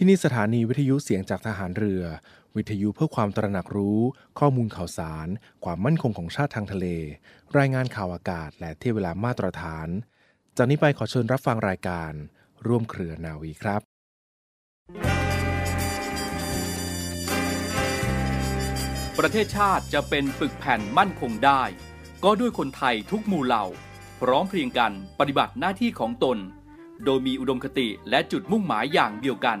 ที่นี่สถานีวิทยุเสียงจากทหารเรือ วิทยุเพื่อความตระหนักรู้ ข้อมูลข่าวสาร ความมั่นคงของชาติทางทะเล รายงานข่าวอากาศ และเที่ยเวลามาตรฐาน จากนี้ไปขอเชิญรับฟังรายการ ร่วมเครือนาวีครับประเทศชาติจะเป็นปึกแผ่นมั่นคงได้ ก็ด้วยคนไทยทุกหมู่เหล่า พร้อมเพรียงกันปฏิบัติหน้าที่ของตน โดยมีอุดมคติและจุดมุ่งหมายอย่างเดียวกัน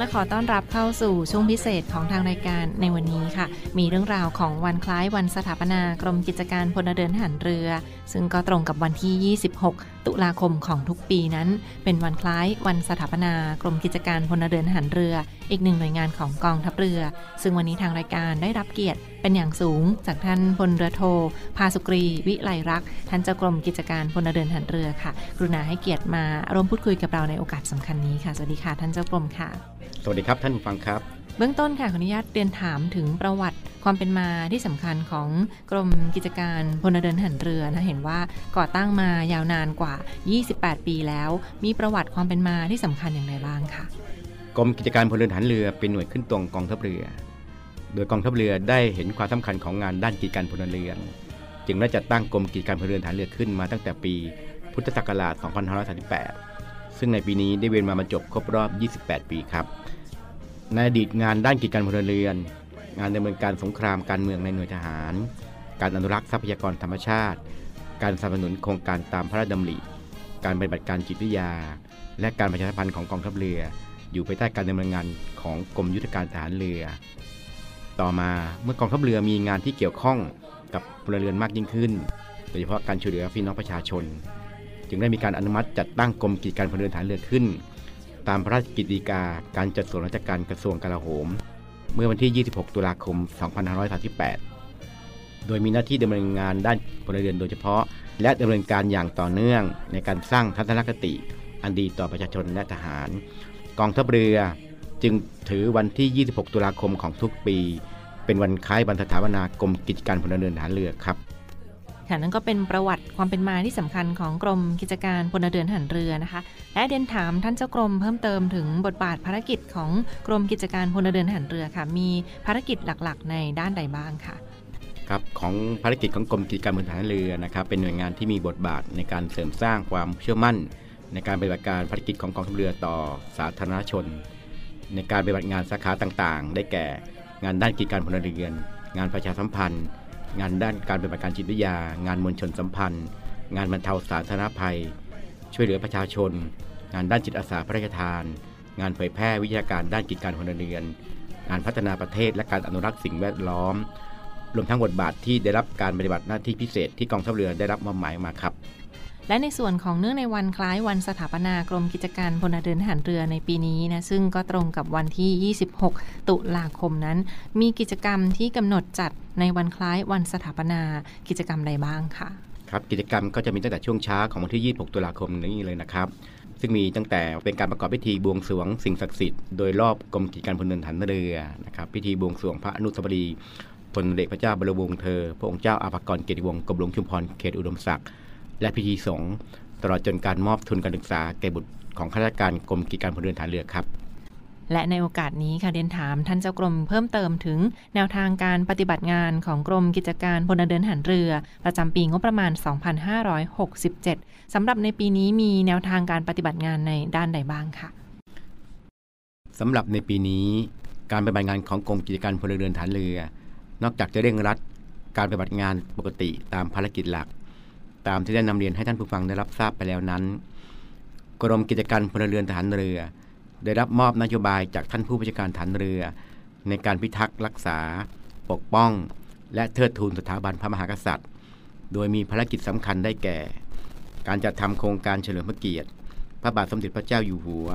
และขอต้อนรับเข้าสู่ช่วงพิเศษของทางรายการในวันนี้ค่ะ มีเรื่องราวของวันคล้ายวันสถาปนากรมกิจการพลเรือนหันเรือ ซึ่งก็ตรงกับวันที่ 26 ตุลาคมของทุกปีนั้น เป็นวันคล้ายวันสถาปนากรมกิจการพลเรือนหันเรือ อีกหนึ่งหน่วยงานของกองทัพเรือ ซึ่งวันนี้ทางรายการได้รับเกียรติเป็นอย่างสูงจากท่านพลเรือโท ภาสุกรี วิไลรักษ์ท่านเจ้ากรมกิจการพลเรือนทหารเรือค่ะ กรุณาให้เกียรติมาร่วมพูดคุยกับเราในโอกาสสำคัญนี้ค่ะ สวัสดีค่ะท่านเจ้ากรมค่ะ สวัสดีครับท่านผู้ฟังครับ เบื้องต้นค่ะขออนุญาตเรียนถามถึงประวัติความเป็นมาที่สำคัญของกรมกิจการพลเรือนทหารเรือนะเห็นว่าก่อตั้งมายาวนานกว่า 28 ปีแล้ว มีประวัติความเป็นมาที่สำคัญอย่างไรบ้างค่ะกรมกิจการพลเรือนทหารเรือเป็นหน่วยขึ้นตรงกองทัพเรือ โดยกองทัพเรือได้เห็นความสำคัญของงานด้านกิจการพลเรือน จึงได้จัดตั้งกรมกิจการพลเรือนทหารเรือขึ้นมาตั้งแต่ปีพุทธศักราช 2538 ซึ่งในปีนี้ได้เวียนมาบรรจบครบรอบ 28 ปีครับ ในอดีตงานด้านกิจการพลเรือน งานดำเนินการสงครามการเมืองในหน่วยทหาร การอนุรักษ์ทรัพยากรธรรมชาติ การสนับสนุนโครงการตามพระราชดำริ การปฏิบัติการจิตวิทยา และการประชาสัมพันธ์ของกองทัพเรือ อยู่ภายใต้การดำเนินงานของกรมยุทธการทหารเรือ ต่อมาเมื่อกองทัพเรือมีงานที่เกี่ยวข้องกับพลเรือนมากยิ่งขึ้น โดยเฉพาะการช่วยเหลือพี่น้องประชาชน จึงได้มีการอนุมัติจัดตั้งกรมกิจการพลเรือนทหารเรือขึ้น ตามพระราชกิจฎีกาการจัดส่วนราชการกระทรวงกลาโหม เมื่อวันที่ 26 ตุลาคม 2538 โดยมีหน้าที่ดำเนินงานด้านพลเรือนโดยเฉพาะ และดำเนินการอย่างต่อเนื่องในการสร้างทัศนคติ อันดีต่อประชาชนและทหาร กองทัพเรือ จึงถือวันที่ 26 ตุลาคมของทุกปี เป็นวันคล้ายวันสถาปนากรมกิจการพลเรือนทหารเรือครับค่ะนั่นก็เป็นประวัติความเป็นมาที่สำคัญของกรมกิจการพลเรือนทหารเรือนะคะ และเดียนถามท่านเจ้ากรมเพิ่มเติมถึงบทบาทภารกิจของกรมกิจการพลเรือนทหารเรือค่ะ มีภารกิจหลักๆ ในด้านใดบ้างค่ะครับของภารกิจของกรมกิจการพลทหารเรือนะครับเป็นหน่วยงานที่มีบทบาทในการเสริมสร้างความเชื่อมั่น ในการปฏิบัติการภารกิจของกองทัพเรือต่อสาธารณชน ในการปฏิบัติงานสาขาต่างๆ ได้แก่ งานด้านกิจการพลเรือน งานประชาสัมพันธ์ งานด้านการปฏิบัติการจิตวิทยา งานมวลชนสัมพันธ์ งานบรรเทาสาธารณภัย ช่วยเหลือประชาชน งานด้านจิตอาสาพระราชทาน งานเผยแพร่วิทยาการด้านกิจการพลเรือน งานพัฒนาประเทศและการอนุรักษ์สิ่งแวดล้อม รวมทั้งบทบาทที่ได้รับการปฏิบัติหน้าที่พิเศษที่กองทัพเรือได้รับมอบหมายมาครับ และในส่วนของเนื่องในวันคล้ายวันสถาปนากรมกิจการพลเรือนทหารเรือในปีนี้นะซึ่งก็ตรงกับวันที่ 26 ตุลาคมนั้น มีกิจกรรมที่กำหนดจัดในวันคล้ายวันสถาปนากิจกรรมใดบ้างค่ะครับกิจกรรมก็จะมีตั้งแต่ช่วงเช้าของวันที่ 26 ตุลาคมนี้เลยนะครับ ซึ่งมีตั้งแต่เป็นการประกอบพิธีบวงสรวงสิ่งศักดิ์สิทธิ์โดยรอบกรมกิจการพลเรือนฐานเรือนะครับพิธีบวงสรวงพระอนุสาวรีย์พลเด็กพระเจ้าบรมวงศ์เธอ พระองค์เจ้าอาภากรเกียรติวงศ์กรมหลวงชุมพรเขตอุดมศักดิ์ และพิธีสงฆ์ตลอดจนการมอบทุนการศึกษาแก่บุตรของข้าราชการกรมกิจการพลเรือนฐานเรือครับและในโอกาสนี้ค่ะเรียนถามท่านเจ้ากรมเพิ่มเติมถึงแนวทางการปฏิบัติงานของกรมกิจการพลเรือนทหารเรือ ประจำปีงบประมาณ 2567 สำหรับในปีนี้มีแนวทางการปฏิบัติงานในด้านใดบ้างค่ะสำหรับในปีนี้ การปฏิบัติงานของกรมกิจการพลเรือนฐานเรือ นอกจากจะเร่งรัดการปฏิบัติงานปกติตามภารกิจหลัก ตามที่ได้นำเรียนให้ท่านผู้ฟังได้รับทราบไปแล้วนั้น กรมกิจการพลเรือนทหารเรือ ได้รับมอบนโยบายจากท่านผู้บัญชาการฐานเรือ ในการพิทักษ์รักษา ปกป้อง และเทิดทูนสถาบันพระมหากษัตริย์ โดยมีภารกิจสำคัญได้แก่ การจัดทำโครงการเฉลิมพระเกียรติ พระบาทสมเด็จพระเจ้าอยู่หัว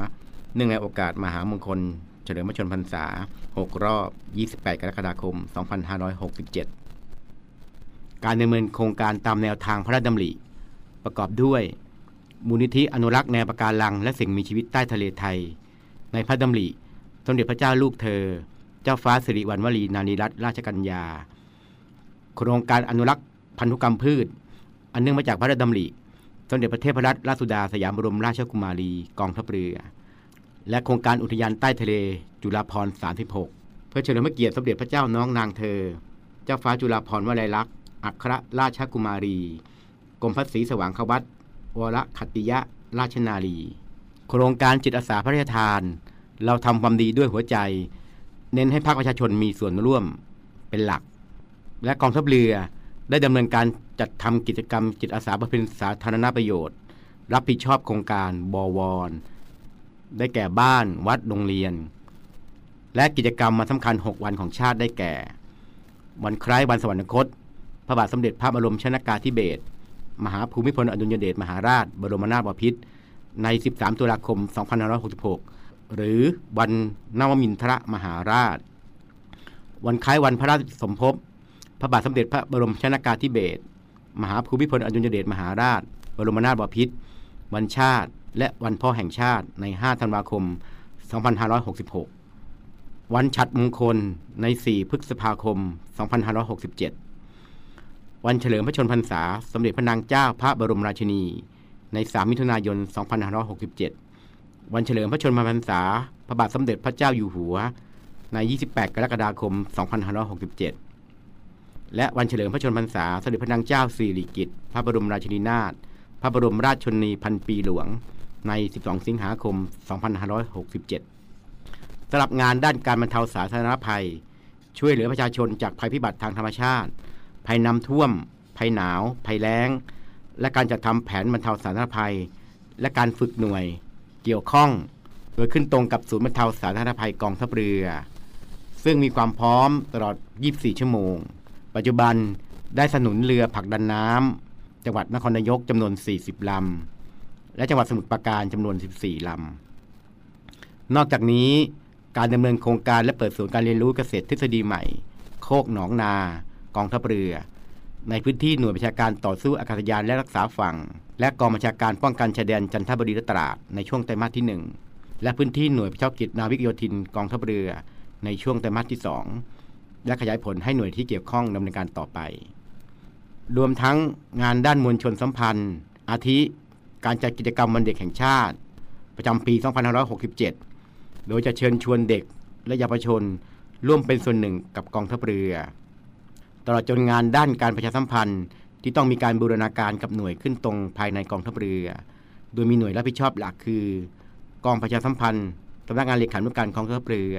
เนื่องในโอกาสมหามงคล เฉลิมพระชนมพรรษา 6 รอบ 28 กรกฎาคม 2567 การดำเนินโครงการตามแนวทางพระราชดำริ ประกอบด้วย มูลนิธิอนุรักษ์แนวปะการัง และสิ่งมีชีวิตใต้ทะเลไทย ในพระดำริ สมเด็จพระเจ้าลูกเธอ เจ้าฟ้าสิริวัณวลีนานีรัตนราชกัญญา โครงการอนุรักษ์พันธุกรรมพืช อันเนื่องมาจากพระราชดำริ สมเด็จพระเทพรัตนราชสุดาสยามบรมราชกุมารีกองทัพเรือ และโครงการอุทยานใต้ทะเล จุฬาภรณ์36 เพื่อเฉลิมพระเกียรติสมเด็จพระเจ้าน้องนางเธอ เจ้าฟ้าจุฬาภรณ์วลัยลักษณ์ อัครราชกุมารี กรมพระศรีสว่างควัตวรขัตติยะราชนาลีโครงการจิตอาสาพระราชทาน เราทำความดีด้วยหัวใจ เน้นให้ภาคประชาชนมีส่วนร่วมเป็นหลัก และกองทัพเรือได้ดำเนินการจัดทำกิจกรรมจิตอาสาบำเพ็ญสาธารณประโยชน์ รับผิดชอบโครงการบวร ได้แก่บ้านวัดโรงเรียน และกิจกรรมมาสำคัญ 6 วันของชาติได้แก่ วันคล้ายวันสวรรคต พระบาทสมเด็จพระบรมชนากาธิเบศรมหาภูมิพลอดุลยเดชมหาราช บรมนาถบพิตรใน 13 ตุลาคม 2566 หรือวันนวมินทรมหาราช วันคล้ายวันพระราชสมภพ พระบาทสมเด็จพระบรมชนากาธิเบศรมหาภูมิพลอดุลยเดชมหาราช บรมนาถบพิตรวันชาติ และวันพ่อแห่งชาติใน 5 ธันวาคม 2566 วันฉัดมงคลใน 4 พฤษภาคม 2567 วันเฉลิมพระชนมพรรษา สมเด็จพระนางเจ้าพระบรมราชินี ใน 3 มิถุนายน 2567 วันเฉลิมพระชนมพรรษา พระบาทสมเด็จพระเจ้าอยู่หัว ใน 28 กรกฎาคม 2567 และวันเฉลิมพระชนมพรรษา สมเด็จพระนางเจ้าสิริกิติ์ พระบรมราชินีนาถ พระบรมราชชนนีพันปีหลวง ใน 12 สิงหาคม 2567 สำหรับงานด้านการบรรเทาสาธารณภัย ช่วยเหลือประชาชนจากภัยพิบัติทางธรรมชาติ ภัยน้ำท่วม ภัยหนาว ภัยแล้ง และการจัดทำแผนบรรเทาสาธารณภัย และการฝึกหน่วย เกี่ยวข้อง โดยขึ้นตรงกับศูนย์บรรเทาสาธารณภัยกองทัพเรือ ซึ่งมีความพร้อมตลอด 24 ชั่วโมง ปัจจุบันได้สนุนเรือผลักดันน้ำจังหวัดนครนายกจำนวน 40 ลำ และจังหวัดสมุทรปราการจำนวน 14 ลำ นอกจากนี้การดำเนินโครงการและเปิดศูนย์การเรียนรู้เกษตรทฤษฎีใหม่ โคกหนองนา กองทัพเรือ ในพื้นที่หน่วยประชาการต่อสู้อากาศยานและรักษาฝั่ง และกองบัญชาการป้องกันชายแดนจันทบุรีและตราดในช่วงไตรมาสที่ 1 และพื้นที่หน่วยพิทักษ์กิจนาวิกโยธินกองทัพเรือในช่วงไตรมาสที่ 2 และขยายผลให้หน่วยที่เกี่ยวข้องดำเนินการต่อไป รวมทั้งงานด้านมวลชนสัมพันธ์ อาทิ การจัดกิจกรรมวันเด็กแห่งชาติ ประจำปี 2567 โดยจะเชิญชวนเด็กและเยาวชน ร่วมเป็นส่วนหนึ่งกับกองทัพเรือ ตลอดจนงานด้านการประชาสัมพันธ์ที่ต้องมีการบูรณาการกับหน่วยขึ้นตรงภายในกองทัพเรือ โดยมีหน่วยรับผิดชอบหลักคือ กองประชาสัมพันธ์สำนักงานเลขานุการกองทัพเรือ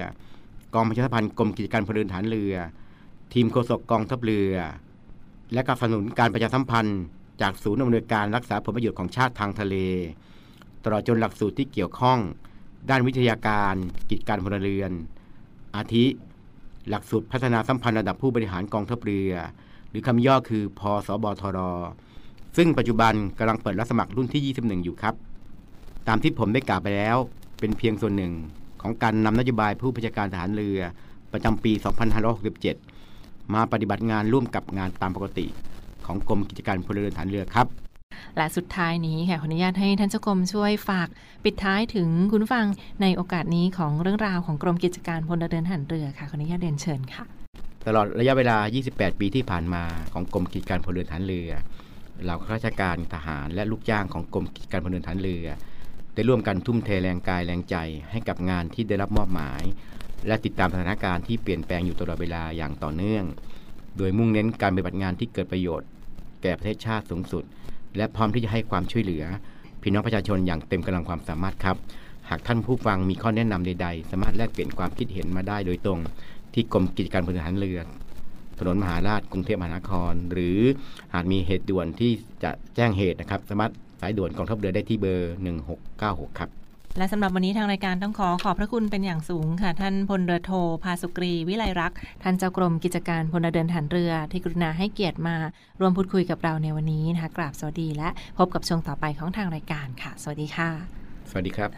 กองประชาสัมพันธ์กรมกิจการพลเรือนฐานเรือ ทีมโฆษกกองทัพเรือ และการสนับสนุนการประชาสัมพันธ์ จากศูนย์อำนวยการรักษาผลประโยชน์ของชาติทางทะเล ตลอดจนหลักสูตรที่เกี่ยวข้อง ด้านวิทยาการกิจการพลเรือน อาทิ หลักสูตรพัฒนาสัมพันธ์ระดับผู้บริหารกองทัพเรือ หรือคำย่อคือพสบทรซึ่งปัจจุบันกำลังเปิดรับสมัครรุ่นที่ 21 อยู่ครับ ตามที่ผมได้กล่าวไปแล้ว เป็นเพียงส่วนหนึ่งของการนำนโยบายผู้บัญชาการทหารเรือ ประจำปี 2567 มาปฏิบัติงานร่วมกับงานตามปกติ ของกรมกิจการพลเรือนฐานเรือครับ และสุดท้ายนี้ค่ะขออนุญาตให้ท่านเจ้ากรมช่วยฝากปิดท้ายถึงคุณฟังในโอกาสนี้ของเรื่องราวของกรมกิจการพลเรือนหารเรือค่ะขออนุญาตเรียนเชิญค่ะ ตลอดระยะเวลา 28 ปีที่ผ่านมาของกรมกิจการพลเรือนฐานเรือเหล่าข้าราชการทหารและลูกจ้างของกรมกิจการพลเรือนฐานเรือ ได้ร่วมกันทุ่มเทแรงกายแรงใจให้กับงานที่ได้รับมอบหมาย และติดตามสถานการณ์ที่เปลี่ยนแปลงอยู่ตลอดเวลาอย่างต่อเนื่อง โดยมุ่งเน้นการปฏิบัติงานที่เกิดประโยชน์ แก่ประเทศชาติสูงสุด และพร้อมที่จะให้ความช่วยเหลือ พี่น้องประชาชนอย่างเต็มกำลังความสามารถครับ หากท่านผู้ฟังมีข้อแนะนำใดๆ สามารถแลกเปลี่ยนความคิดเห็นมาได้โดยตรง ที่กรมกิจการพลทหารเรือ ถนนมหาราชกรุงเทพมหานคร หรือหากมีเหตุด่วนที่จะแจ้งเหตุนะครับ สามารถสายด่วนกองทัพเรือได้ที่เบอร์ 1696 ครับ และสำหรับวันนี้ทางรายการต้องขอขอบพระคุณเป็นอย่างสูงค่ะ ท่านพลเรือโทภาสุกรีวิไลรักษ์ท่านเจ้ากรมกิจการพลเดินฐานเรือ ที่กรุณาให้เกียรติมาร่วมพูดคุยกับเราในวันนี้นะคะกราบสวัสดี และพบกับช่วงต่อไปของทางรายการค่ะ สวัสดีค่ะ สวัสดีครับ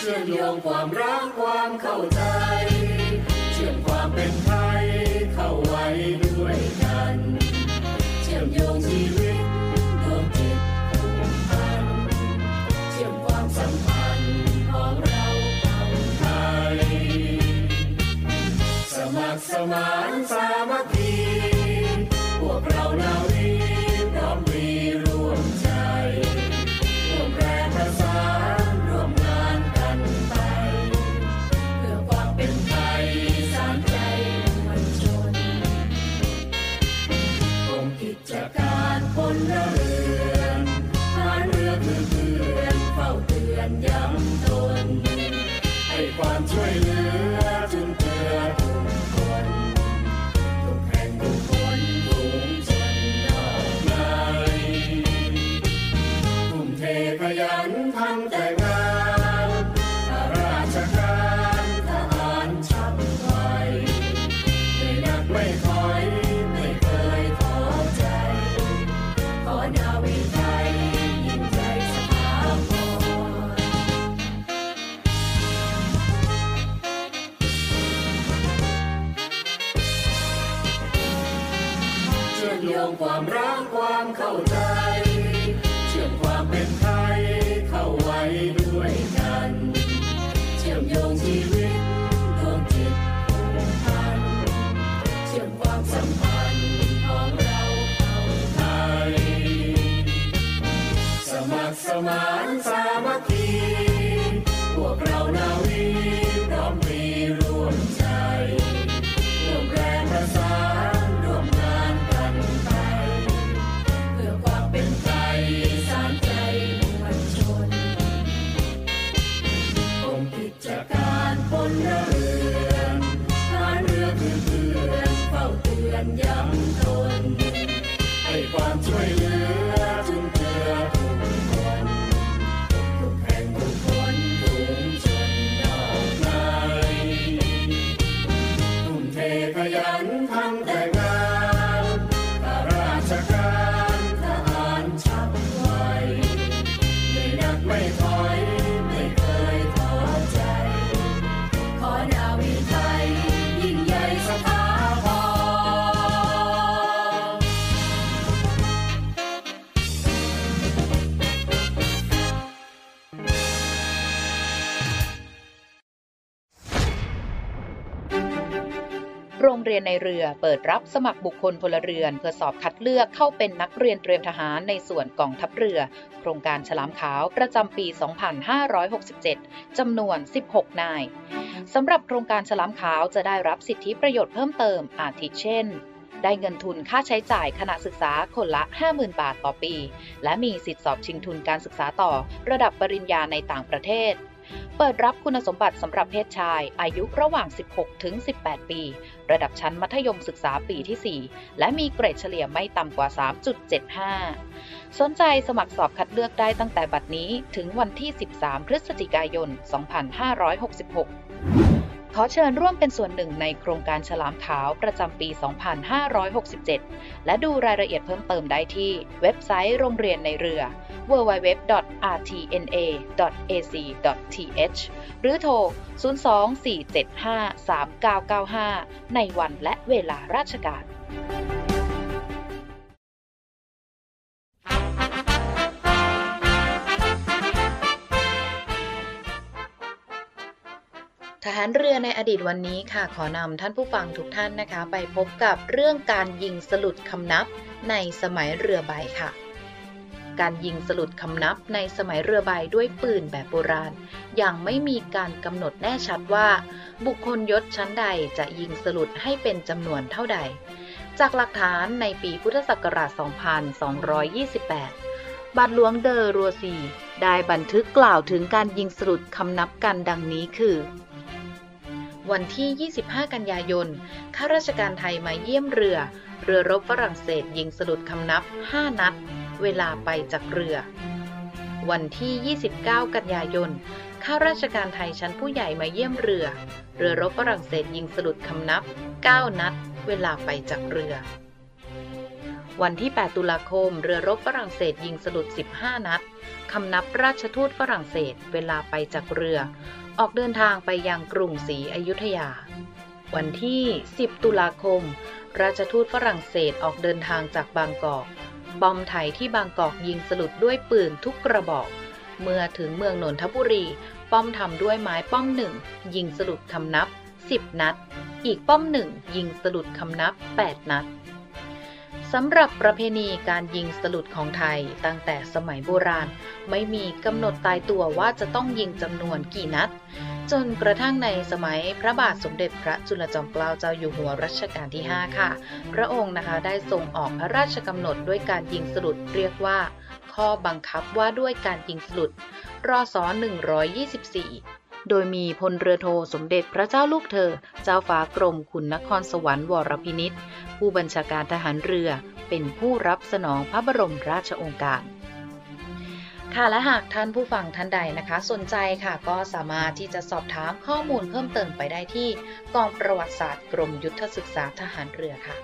เชื่อมโยงความรักความเข้าใจ เชื่อมความเป็น ชื่อ โรงเรียนในเรือเปิดรับสมัครบุคคลพลเรือน เพื่อสอบคัดเลือกเข้าเป็นนักเรียนเตรียมทหารในส่วนกองทัพเรือ โครงการฉลามขาวประจำปี 2567 จำนวน 16 นาย สำหรับโครงการฉลามขาวจะได้รับสิทธิประโยชน์เพิ่มเติม อาทิเช่นได้เงินทุนค่าใช้จ่ายขณะศึกษาคนละ 50,000 บาทต่อปี และมีสิทธิสอบชิงทุนการศึกษาต่อ ระดับปริญญาในต่างประเทศ เปิดรับคุณสมบัติสำหรับเพศชาย อายุระหว่าง 16 ถึง 18 ปี ระดับชั้นมัธยมศึกษาปีที่ 4 และมีเกรดเฉลี่ยไม่ต่ำกว่า 3.75 สนใจสมัครสอบคัดเลือกได้ตั้งแต่บัดนี้ถึงวันที่ 13 พฤศจิกายน 2566 ขอเชิญร่วมเป็นส่วนหนึ่งในโครงการฉลามขาวประจำปี 2567 และดูรายละเอียดเพิ่มเติมได้ที่เว็บไซต์โรงเรียนในเรือ www.rtna.ac.th หรือโทร 024753995 ในวันและเวลาราชการ ทหารเรือในอดีตวันนี้ค่ะ ขอนำท่านผู้ฟังทุกท่านนะคะ ไปพบกับเรื่องการยิงสลุดคำนับในสมัยเรือใบค่ะ การยิงสลุดคำนับในสมัยเรือใบด้วยปืนแบบโบราณ ยังไม่มีการกำหนดแน่ชัดว่า บุคคลยศชั้นใดจะยิงสลุดให้เป็นจำนวนเท่าใด จากหลักฐานในปีพุทธศักราช 2228บาทหลวงเดอรัวซี ได้บันทึกกล่าวถึงการยิงสลุดคำนับกันดังนี้คือ วันที่ 25 กันยายน ข้าราชการไทยมาเยี่ยมเรือ เรือรบฝรั่งเศสยิงสลุดคำนับ 5 นัด เวลาไปจากเรือ วันที่ 29 กันยายน ข้าราชการไทยชั้นผู้ใหญ่มาเยี่ยมเรือ เรือรบฝรั่งเศสยิงสลุดคำนับ 9 นัด เวลาไปจากเรือ วันที่ 8 ตุลาคม เรือรบฝรั่งเศสยิงสลุด 15 นัด คำนับราชทูตฝรั่งเศส เวลาไปจากเรือ ออกเดินทางไปยังกรุงศรีอยุธยา วันที่ 10 ตุลาคม ราชทูตฝรั่งเศสออกเดินทางจากบางกอกบอมไทยที่บางกอกยิงสลุดด้วยปืนทุกกระบอก เมื่อถึงเมืองนนทบุรี ป้อมทำด้วยไม้ป้อมหนึ่งยิงสลุดคำนับ 10 นัด อีกป้อมหนึ่งยิงสลุดคำนับ 8 นัด สำหรับประเพณีการยิงสลุดของไทยตั้งแต่สมัยโบราณ ไม่มีกำหนดตายตัวว่าจะต้องยิงจำนวนกี่นัด จนกระทั่งในสมัยพระบาทสมเด็จพระจุลจอมเกล้าเจ้าอยู่หัวรัชกาลที่ 5 ค่ะ พระองค์นะคะได้ทรงออกพระราชกำหนดด้วยการยิงสลุดเรียกว่า ข้อบังคับว่าด้วยการยิงสลุดรอศ124 โดยมีพลเรือโทสมเด็จพระเจ้าลูกเธอ เจ้าฟ้ากรมขุนนครสวรรค์วรพินิษฐ์ผู้บัญชาการทหารเรือ เป็นผู้รับสนองพระบรมราชโองการค่ะและหากท่านผู้ฟังท่านใดนะคะ สนใจค่ะก็สามารถที่จะสอบถามข้อมูลเพิ่มเติมไปได้ที่กองประวัติศาสตร์กรมยุทธศึกษาทหารเรือค่ะ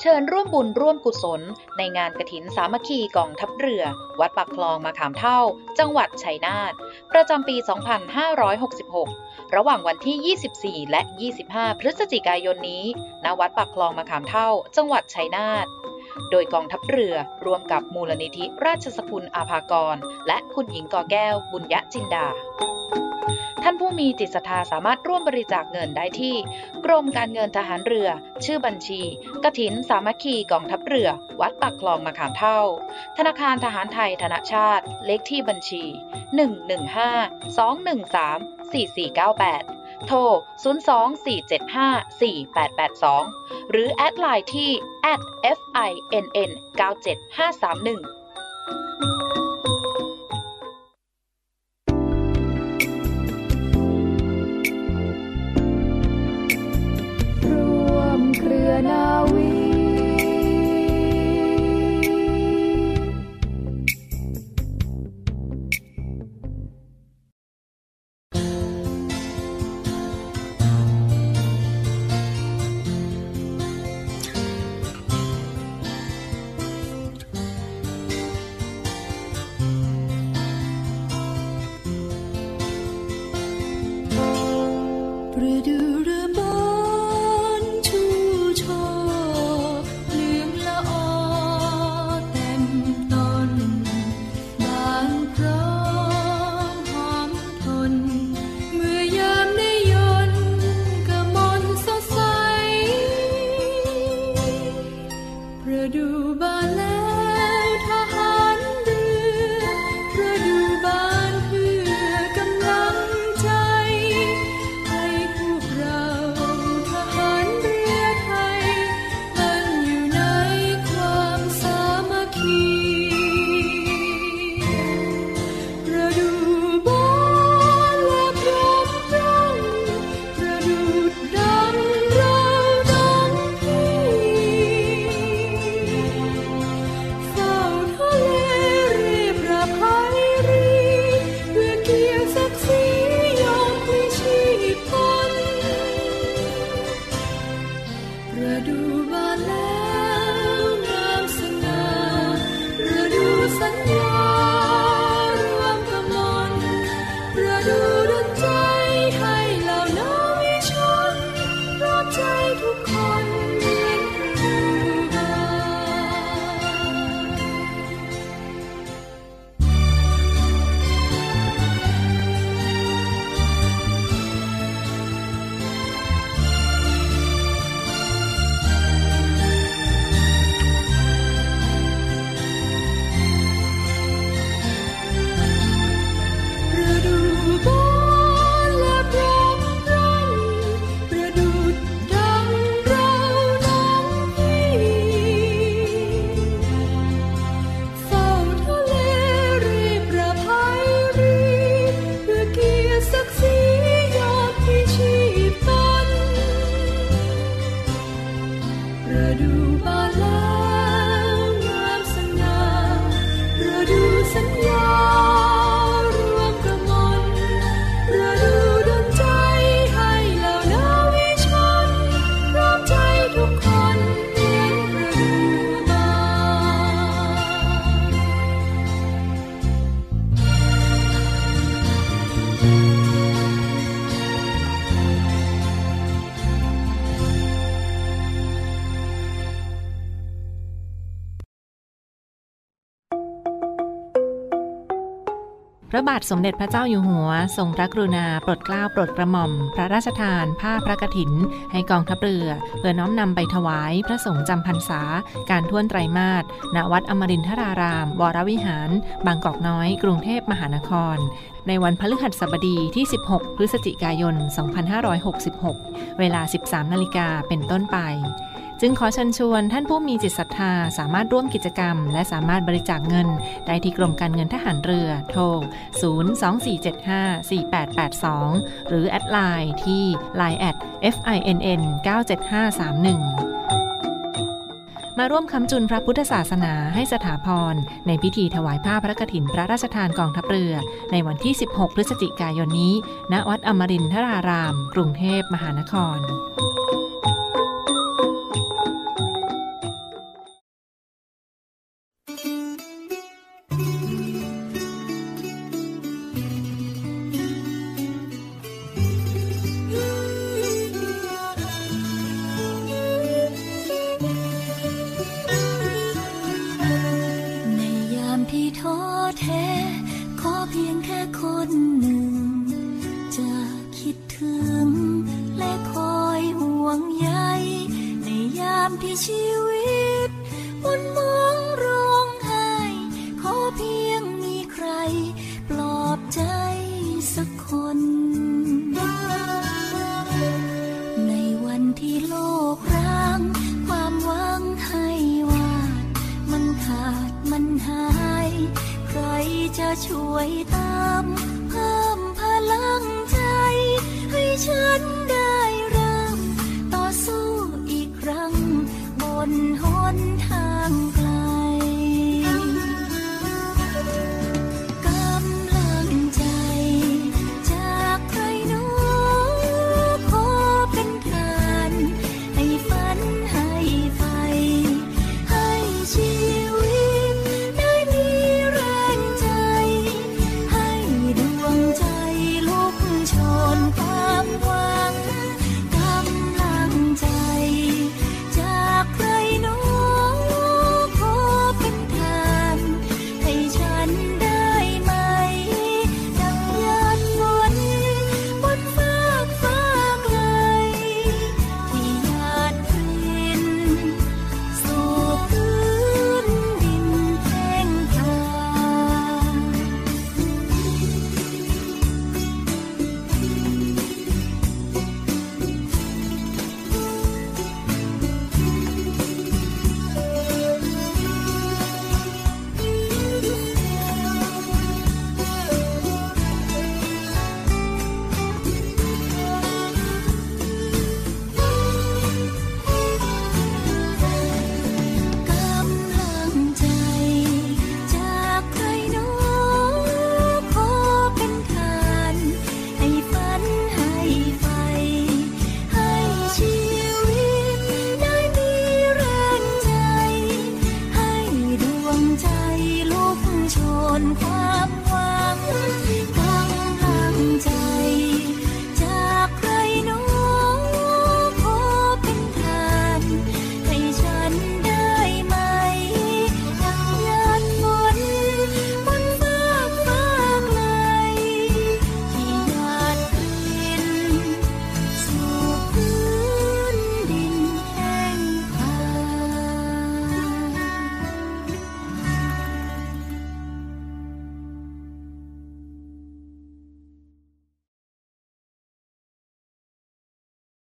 เชิญร่วมบุญร่วมกุศล ในงานกระถินสามัคคีกองทัพเรือ วัดปากคลองมาขามเท่า จังหวัดชัยนาท ประจำปี 2566 ระหว่างวันที่ 24 และ 25 พฤศจิกายนนี้ ณ วัดปากคลองมาขามเท่า จังหวัดชัยนาท โดยกองทัพเรือร่วมกับมูลนิธิราชสกุลอาภากร และคุณหญิงกอแก้วบุญยะจินดา ท่านผู้มีจิตศรัทธาสามารถร่วมบริจาคเงินได้ที่ กรมการเงินทหารเรือ ชื่อบัญชี กระถินสามัคคีกองทัพเรือ วัดปากคลองมะขามเฒ่า ธนาคารทหารไทยธนชาต เลขที่บัญชี 115-213-4498 โทร 024754882 หรือแอดไลน์ที่ @finn97531 to come. บาทสมเด็จพระเจ้าอยู่หัว ทรงพระกรุณาโปรดเกล้าโปรดกระหม่อม พระราชทาน ผ้าพระกฐิน ให้กองทัพเรือ เพื่อน้อมนำไปถวายพระสงฆ์จำพรรษา การท่วนไตรมาสณวัดอมรินทราราม วรวิหาร บางกอกน้อย กรุงเทพมหานคร ในวันพฤหัสบดีที่ 16 พฤศจิกายน 2566 เวลา 13 นาฬิกาเป็นต้นไป จึงขอเชิญชวนท่านผู้มีจิตศรัทธาสามารถร่วมกิจกรรม และสามารถบริจาคเงิน ได้ที่กรมการเงินทหารเรือ โทร 024754882 หรือแอดไลน์ที่ line at finn 97531มาร่วมค้ำจุนพระพุทธศาสนาให้สถาพร ในพิธีถวายผ้าพระกฐินพระราชทานกองทัพเรือ ในวันที่ 16 พฤศจิกายนนี้ ณ วัดอมรินทราราม กรุงเทพมหานคร วยตามเพิ่มพลังใจ ให้ฉันได้เริ่ม ต่อสู้อีกครั้ง บนหนทาง